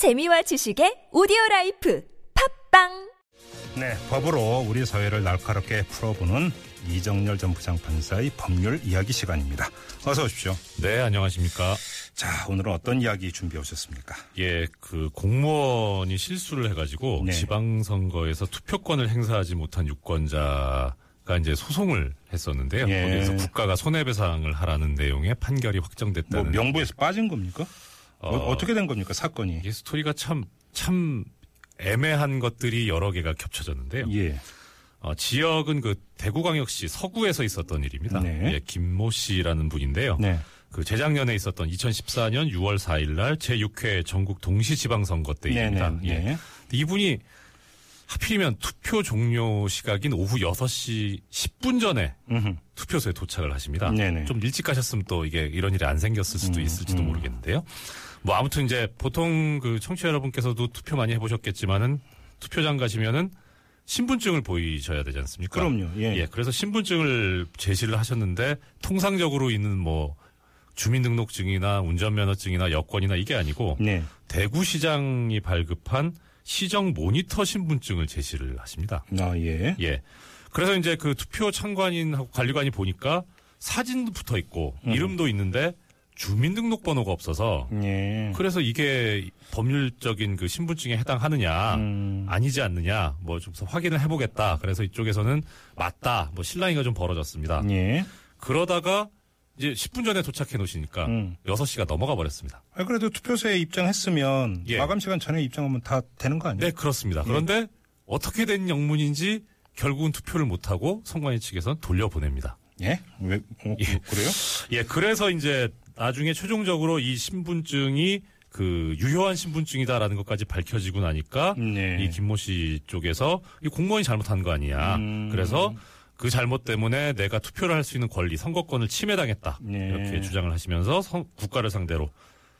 재미와 지식의 오디오 라이프 팟빵 네, 법으로 우리 사회를 날카롭게 풀어보는 이정렬 전 부장판사의 법률 이야기 시간입니다. 어서 오십시오. 네, 안녕하십니까. 자, 오늘은 어떤 이야기 준비해 오셨습니까? 예, 그 공무원이 실수를 해가지고 네. 지방선거에서 투표권을 행사하지 못한 유권자 가 이제 소송을 했었는데요. 예. 거기에서 국가가 손해배상을 하라는 내용의 판결이 뭐 확정됐다는. 명부에서 빠진 겁니까? 어, 어, 떻게된 겁니까, 사건이? 이게 스토리가 참, 참 애매한 것들이 여러 개가 겹쳐졌는데요. 예. 어, 지역은 그 대구광역시 서구에서 있었던 일입니다. 네. 예, 김모 씨라는 분인데요. 네. 그 재작년에 있었던 2014년 6월 4일 날 제6회 전국 동시 지방선거 때입니다. 네네. 예. 예. 근데 이분이 하필이면 투표 종료 시각인 오후 6시 10분 전에 음흠. 투표소에 도착을 하십니다. 네네. 좀 일찍 가셨으면 또 이게 이런 일이 안 생겼을 수도 음, 있을지도 음. 모르겠는데요. 뭐 아무튼 이제 보통 그 청취자 여러분께서도 투표 많이 해보셨겠지만은 투표장 가시면은 신분증을 보이셔야 되지 않습니까? 그럼요. 예. 예, 그래서 신분증을 제시를 하셨는데 통상적으로 있는 뭐 주민등록증이나 운전면허증이나 여권이나 이게 아니고 네. 대구시장이 발급한 시정 모니터 신분증을 제시를 하십니다. 아, 예. 예. 그래서 이제 그 투표 참관인하고 관리관이 보니까 사진도 붙어 있고 음. 이름도 있는데 주민등록번호가 없어서 예. 그래서 이게 법률적인 그 신분증에 해당하느냐 음. 아니지 않느냐 뭐 좀 확인을 해보겠다. 그래서 이쪽에서는 맞다. 뭐 실랑이가 좀 벌어졌습니다. 예. 그러다가 이제 10분 전에 도착해 놓으시니까 음. 6시가 넘어가 버렸습니다. 아, 그래도 투표소에 입장했으면 예. 마감 시간 전에 입장하면 다 되는 거 아니에요? 네, 그렇습니다. 그런데 어떻게 된 영문인지 결국은 투표를 못하고 선관위 측에서는 돌려보냅니다. 예? 왜, 어, 예. 그- 그래요? 예, 그래서 이제 나중에 최종적으로 이 신분증이 그 유효한 신분증이다라는 것까지 밝혀지고 나니까 네. 이 김모 씨 쪽에서 이 공무원이 잘못한 거 아니냐. 음. 그래서 그 잘못 때문에 내가 투표를 할 수 있는 권리, 선거권을 침해당했다. 네. 이렇게 주장을 하시면서 선- 국가를 상대로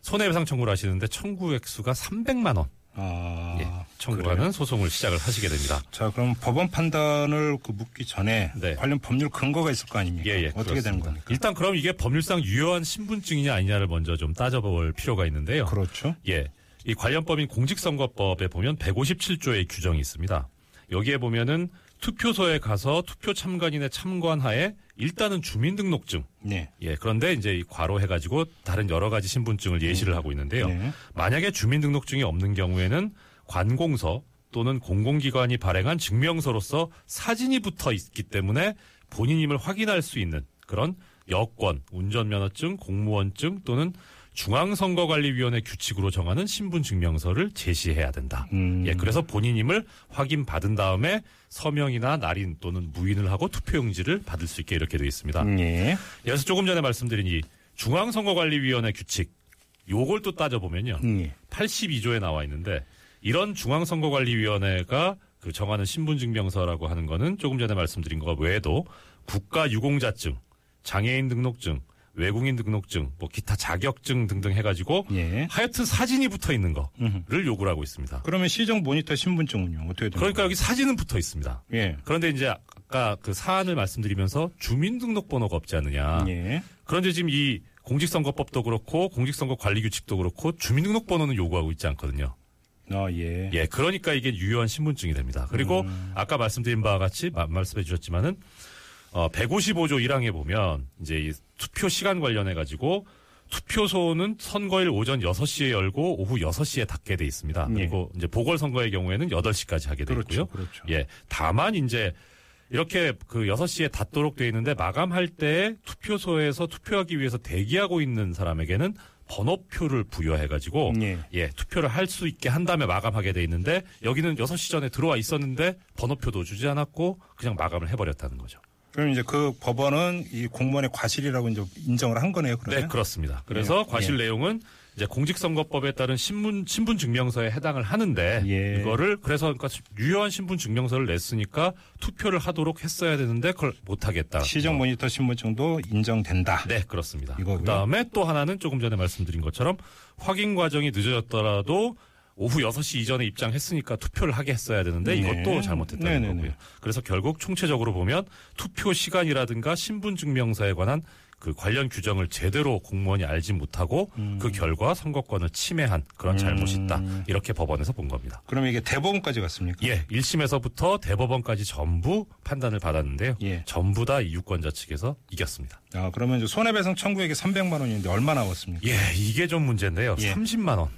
손해배상 청구를 하시는데 청구 액수가 300만 원 아. 예, 청구하는 소송을 시작을 하시게 됩니다. 자, 그럼 법원 판단을 그 묻기 전에 네. 관련 법률 근거가 있을 거 아닙니까? 예, 예. 어떻게 그렇습니다. 되는 겁니까? 일단 그럼 이게 법률상 유효한 신분증이냐 아니냐를 먼저 좀 따져볼 필요가 있는데요. 그렇죠. 예. 이 관련법인 공직선거법에 보면 157조의 규정이 있습니다. 여기에 보면은 투표소에 가서 투표 참관인의 참관하에 일단은 주민등록증. 네. 예. 그런데 이제 이 과로 해가지고 다른 여러 가지 신분증을 예시를 하고 있는데요. 네. 만약에 주민등록증이 없는 경우에는 관공서 또는 공공기관이 발행한 증명서로서 사진이 붙어 있기 때문에 본인임을 확인할 수 있는 그런 여권, 운전면허증, 공무원증 또는 중앙선거관리위원회 규칙으로 정하는 신분증명서를 제시해야 된다. 음. 예, 그래서 본인임을 확인받은 다음에 서명이나 날인 또는 무인을 하고 투표용지를 받을 수 있게 이렇게 되어 있습니다. 예. 그래서 조금 전에 말씀드린 이 중앙선거관리위원회 규칙 요걸 또 따져보면요. 예. 82조에 나와 있는데 이런 중앙선거관리위원회가 그 정하는 신분증명서라고 하는 거는 조금 전에 말씀드린 거 외에도 국가유공자증, 장애인 등록증, 외국인 등록증, 뭐 기타 자격증 등등 해가지고 예. 하여튼 사진이 붙어 있는 음흠. 거를 요구를 하고 있습니다. 그러면 시정 모니터 신분증은요? 어떻게 되는 그러니까? 여기 사진은 붙어 있습니다. 예. 그런데 이제 아까 그 사안을 말씀드리면서 주민등록번호가 없지 않느냐. 예. 그런데 지금 이 공직선거법도 그렇고 공직선거 관리 규칙도 그렇고 주민등록번호는 요구하고 있지 않거든요. 아, 예. 예, 그러니까 이게 유효한 신분증이 됩니다. 그리고 아까 말씀드린 바와 같이 마- 말씀해 주셨지만은 어 155조 1항에 보면 이제 이 투표 시간 관련해 가지고 투표소는 선거일 오전 6시에 열고 오후 6시에 닫게 돼 있습니다. 예. 그리고 이제 보궐선거의 경우에는 8시까지 하게 돼 그렇죠. 있고요. 그렇죠. 예. 다만 이제 이렇게 그 6시에 닫도록 돼 있는데 마감할 때 투표소에서 투표하기 위해서 대기하고 있는 사람에게는 번호표를 부여해 가지고 예. 예, 투표를 할 수 있게 한 다음에 마감하게 돼 있는데 여기는 6시 전에 들어와 있었는데 번호표도 주지 않았고 그냥 마감을 해 버렸다는 거죠. 그럼 이제 그 법원은 이 공무원의 과실이라고 이제 인정을 한 거네요, 그러면? 네, 그렇습니다. 그래서 예. 과실 예. 내용은 이제 공직선거법에 따른 신분 신분 증명서에 해당을 하는데 예. 이거를 그래서 그러니까 유효한 신분 증명서를 냈으니까 투표를 하도록 했어야 되는데 그걸 못 하겠다. 시정 모니터 신분증도 인정된다. 네, 그렇습니다. 이거고요. 그다음에 또 하나는 조금 전에 말씀드린 것처럼 확인 과정이 늦어졌더라도 오후 6시 이전에 입장했으니까 투표를 하게 했어야 되는데 네. 이것도 잘못했다는 네네네. 거고요. 그래서 결국 총체적으로 보면 투표 시간이라든가 신분 증명서에 관한 그 관련 규정을 제대로 공무원이 알지 못하고 음. 그 결과 선거권을 침해한 그런 잘못이 있다. 이렇게 법원에서 본 겁니다. 그러면 이게 대법원까지 갔습니까? 예, 1심에서부터 대법원까지 전부 판단을 받았는데요. 예. 전부 다 이 유권자 측에서 이겼습니다. 아, 그러면 이제 손해배상 청구액이 300만 원인데 얼마 나왔습니까? 예, 이게 좀 문제인데요. 예. 30만 원.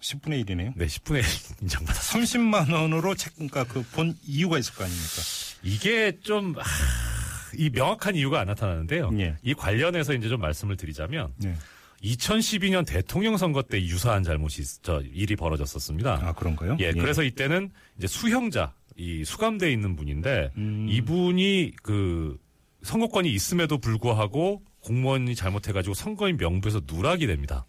10분의 1이네요. 네, 10분의 1 인정받았습니다. 30만 원으로 책, 그러니까 그 본 이유가 있을 거 아닙니까? 이게 좀, 하, 이 명확한 이유가 안 나타나는데요. 예. 이 관련해서 이제 좀 말씀을 드리자면, 네. 2012년 대통령 선거 때 유사한 잘못이, 있- 저, 일이 벌어졌었습니다. 아, 그런가요? 예, 그래서 이때는 이제 수형자, 이 수감돼 있는 분인데, 음. 이분이 그 선거권이 있음에도 불구하고 공무원이 잘못해가지고 선거인 명부에서 누락이 됩니다.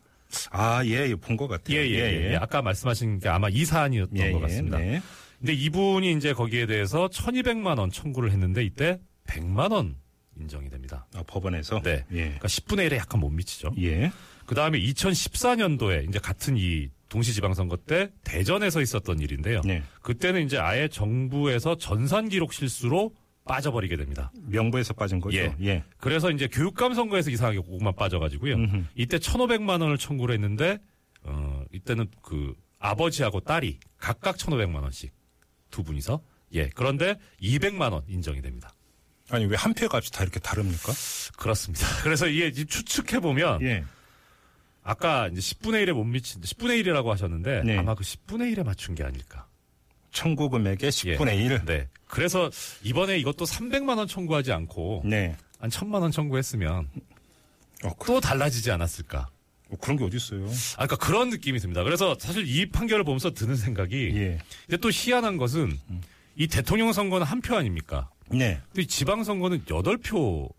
아, 예, 예, 본 것 같아요. 예, 예, 예. 아까 말씀하신 게 아마 이 사안이었던 예, 것 예, 같습니다. 네. 근데 이분이 이제 거기에 대해서 1200만 원 청구를 했는데 이때 100만 원 인정이 됩니다. 아, 법원에서? 네. 예. 그러니까 10분의 1에 약간 못 미치죠. 예. 그 다음에 2014년도에 이제 같은 이 동시지방선거 때 대전에서 있었던 일인데요. 네. 그때는 이제 아예 정부에서 전산 기록 실수로 빠져버리게 됩니다. 명부에서 빠진 거죠? 예. 예. 그래서 이제 교육감 선거에서 이상하게 그것만 빠져가지고요. 음흠. 이때 1,500만 원을 청구를 했는데 어 이때는 그 아버지하고 딸이 각각 1,500만 원씩 두 분이서 예 그런데 200만 원 인정이 됩니다. 아니, 왜 한표 값이 다 이렇게 다릅니까? 그렇습니다. 그래서 이게 추측해 보면 예. 아까 이제 10분의 1에 못 미친 10분의 1이라고 하셨는데 네. 아마 그 10분의 1에 맞춘 게 아닐까. 청구 금액의 10분의 1. 네. 그래서 이번에 이것도 300만 원 청구하지 않고 네. 한 1000만 원 청구했으면 어, 그, 또 달라지지 않았을까. 뭐 그런 게 어딨어요. 아, 그러니까 그런 느낌이 듭니다. 그래서 사실 이 판결을 보면서 드는 생각이 예. 근데 또 희한한 것은 이 대통령 선거는 한 표 아닙니까? 네. 근데 이 지방 선거는 8표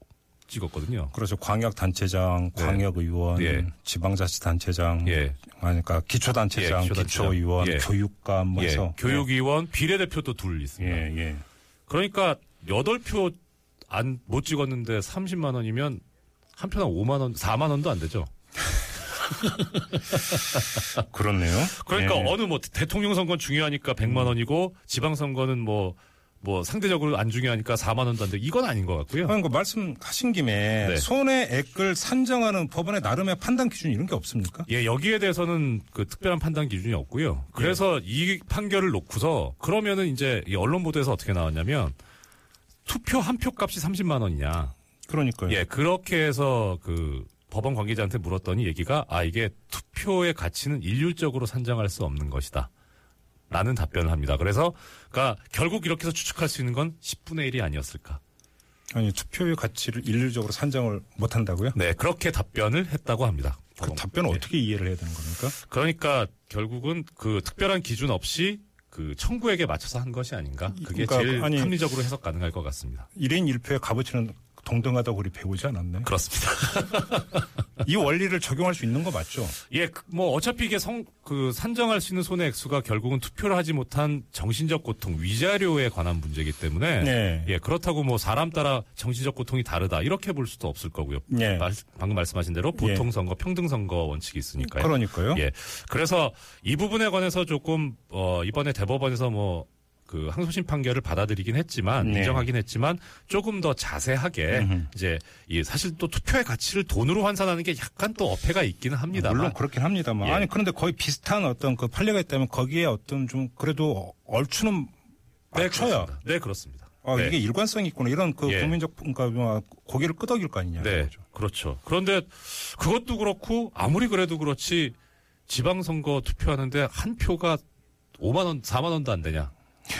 찍었거든요. 그래서 광역단체장, 네. 광역의원, 예. 지방자치단체장, 예. 그러니까 기초단체장, 예, 기초단체장. 기초의원, 예. 교육감 뭐 예. 해서 교육위원 비례대표도 둘 있습니다. 예, 예. 그러니까 8표 안 못 찍었는데 30만 원이면 한 표당 5만 원, 4만 원도 안 되죠. 그렇네요. 그러니까 예. 어느 뭐 대통령 선거는 중요하니까 100만 원이고 지방 선거는 뭐 뭐 상대적으로 안 중요하니까 4만 원도 안 돼. 이건 아닌 것 같고요. 그러니까 말씀하신 김에 네. 손해액을 산정하는 법원의 나름의 판단 기준 이런 게 없습니까? 예, 여기에 대해서는 그 특별한 판단 기준이 없고요. 그래서 이 판결을 놓고서 그러면은 이제 이 언론 보도에서 어떻게 나왔냐면 투표 한 표 값이 30만 원이냐. 그러니까요. 예, 그렇게 해서 그 법원 관계자한테 물었더니 얘기가 아 이게 투표의 가치는 일률적으로 산정할 수 없는 것이다. 라는 답변을 합니다. 그래서 그러니까 결국 이렇게 해서 추측할 수 있는 건 10분의 1이 아니었을까. 아니 투표의 가치를 일률적으로 산정을 못 한다고요? 네, 그렇게 답변을 했다고 합니다. 그. 답변을 예. 어떻게 이해를 해야 되는 겁니까? 그러니까 결국은 그 특별한 기준 없이 그 청구액에 맞춰서 한 것이 아닌가. 그게 그러니까 제일 아니- 합리적으로 해석 가능할 것 같습니다. 1인 1표의 값어치는 동등하다고 우리 배우지 않았나요? 그렇습니다. 이 원리를 적용할 수 있는 거 맞죠? 예, 그뭐 어차피 이게 성 그 산정할 수 있는 손해 액수가 결국은 투표를 하지 못한 정신적 고통, 위자료에 관한 문제이기 때문에 네. 예, 그렇다고 뭐 사람 따라 정신적 고통이 다르다 이렇게 볼 수도 없을 거고요. 네. 말- 방금 말씀하신 대로 보통 선거, 평등 선거 원칙이 있으니까요. 그러니까요. 예. 그래서 이 부분에 관해서 조금 어 이번에 대법원에서 뭐 그 항소심 판결을 받아들이긴 했지만 네. 인정하긴 했지만 조금 더 자세하게 음흠. 이제 이 사실 또 투표의 가치를 돈으로 환산하는 게 약간 또 어폐가 있기는 합니다만 물론 그렇긴 합니다만 예. 아니 그런데 거의 비슷한 어떤 그 판례가 있다면 거기에 어떤 좀 그래도 얼추는 네, 맞춰야 그렇습니다. 네, 그렇습니다. 아, 네. 이게 일관성이 있구나 이런 그 예. 국민적 그러니까 뭐 고개를 끄덕일 거 아니냐 네, 그거죠. 그렇죠. 그런데 그것도 그렇고 아무리 그래도 그렇지 지방선거 투표하는데 한 표가 5만 원, 4만 원도 안 되냐?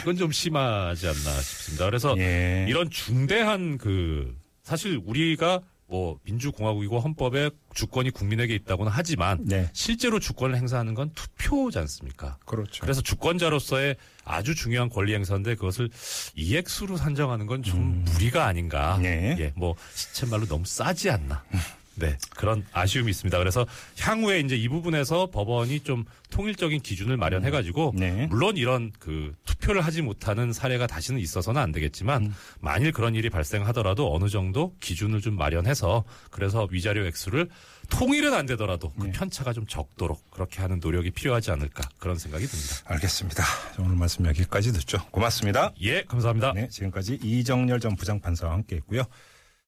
이건 좀 심하지 않나 싶습니다. 그래서 예. 이런 중대한 그 사실 우리가 뭐 민주공화국이고 헌법에 주권이 국민에게 있다고는 하지만 네. 실제로 주권을 행사하는 건 투표지 않습니까? 그렇죠. 그래서 주권자로서의 아주 중요한 권리 행사인데 그것을 이액수로 산정하는 건좀 무리가 아닌가. 네. 예, 뭐 시쳇말로 너무 싸지 않나. 네, 그런 아쉬움이 있습니다. 그래서 향후에 이제 이 부분에서 법원이 좀 통일적인 기준을 마련해가지고 네. 물론 이런 그 투표를 하지 못하는 사례가 다시는 있어서는 안 되겠지만 음. 만일 그런 일이 발생하더라도 어느 정도 기준을 좀 마련해서 그래서 위자료 액수를 통일은 안 되더라도 그 네. 편차가 좀 적도록 그렇게 하는 노력이 필요하지 않을까 그런 생각이 듭니다. 알겠습니다. 자, 오늘 말씀 여기까지 듣죠. 고맙습니다. 예, 감사합니다. 네, 지금까지 이정열 전 부장판사와 함께했고요.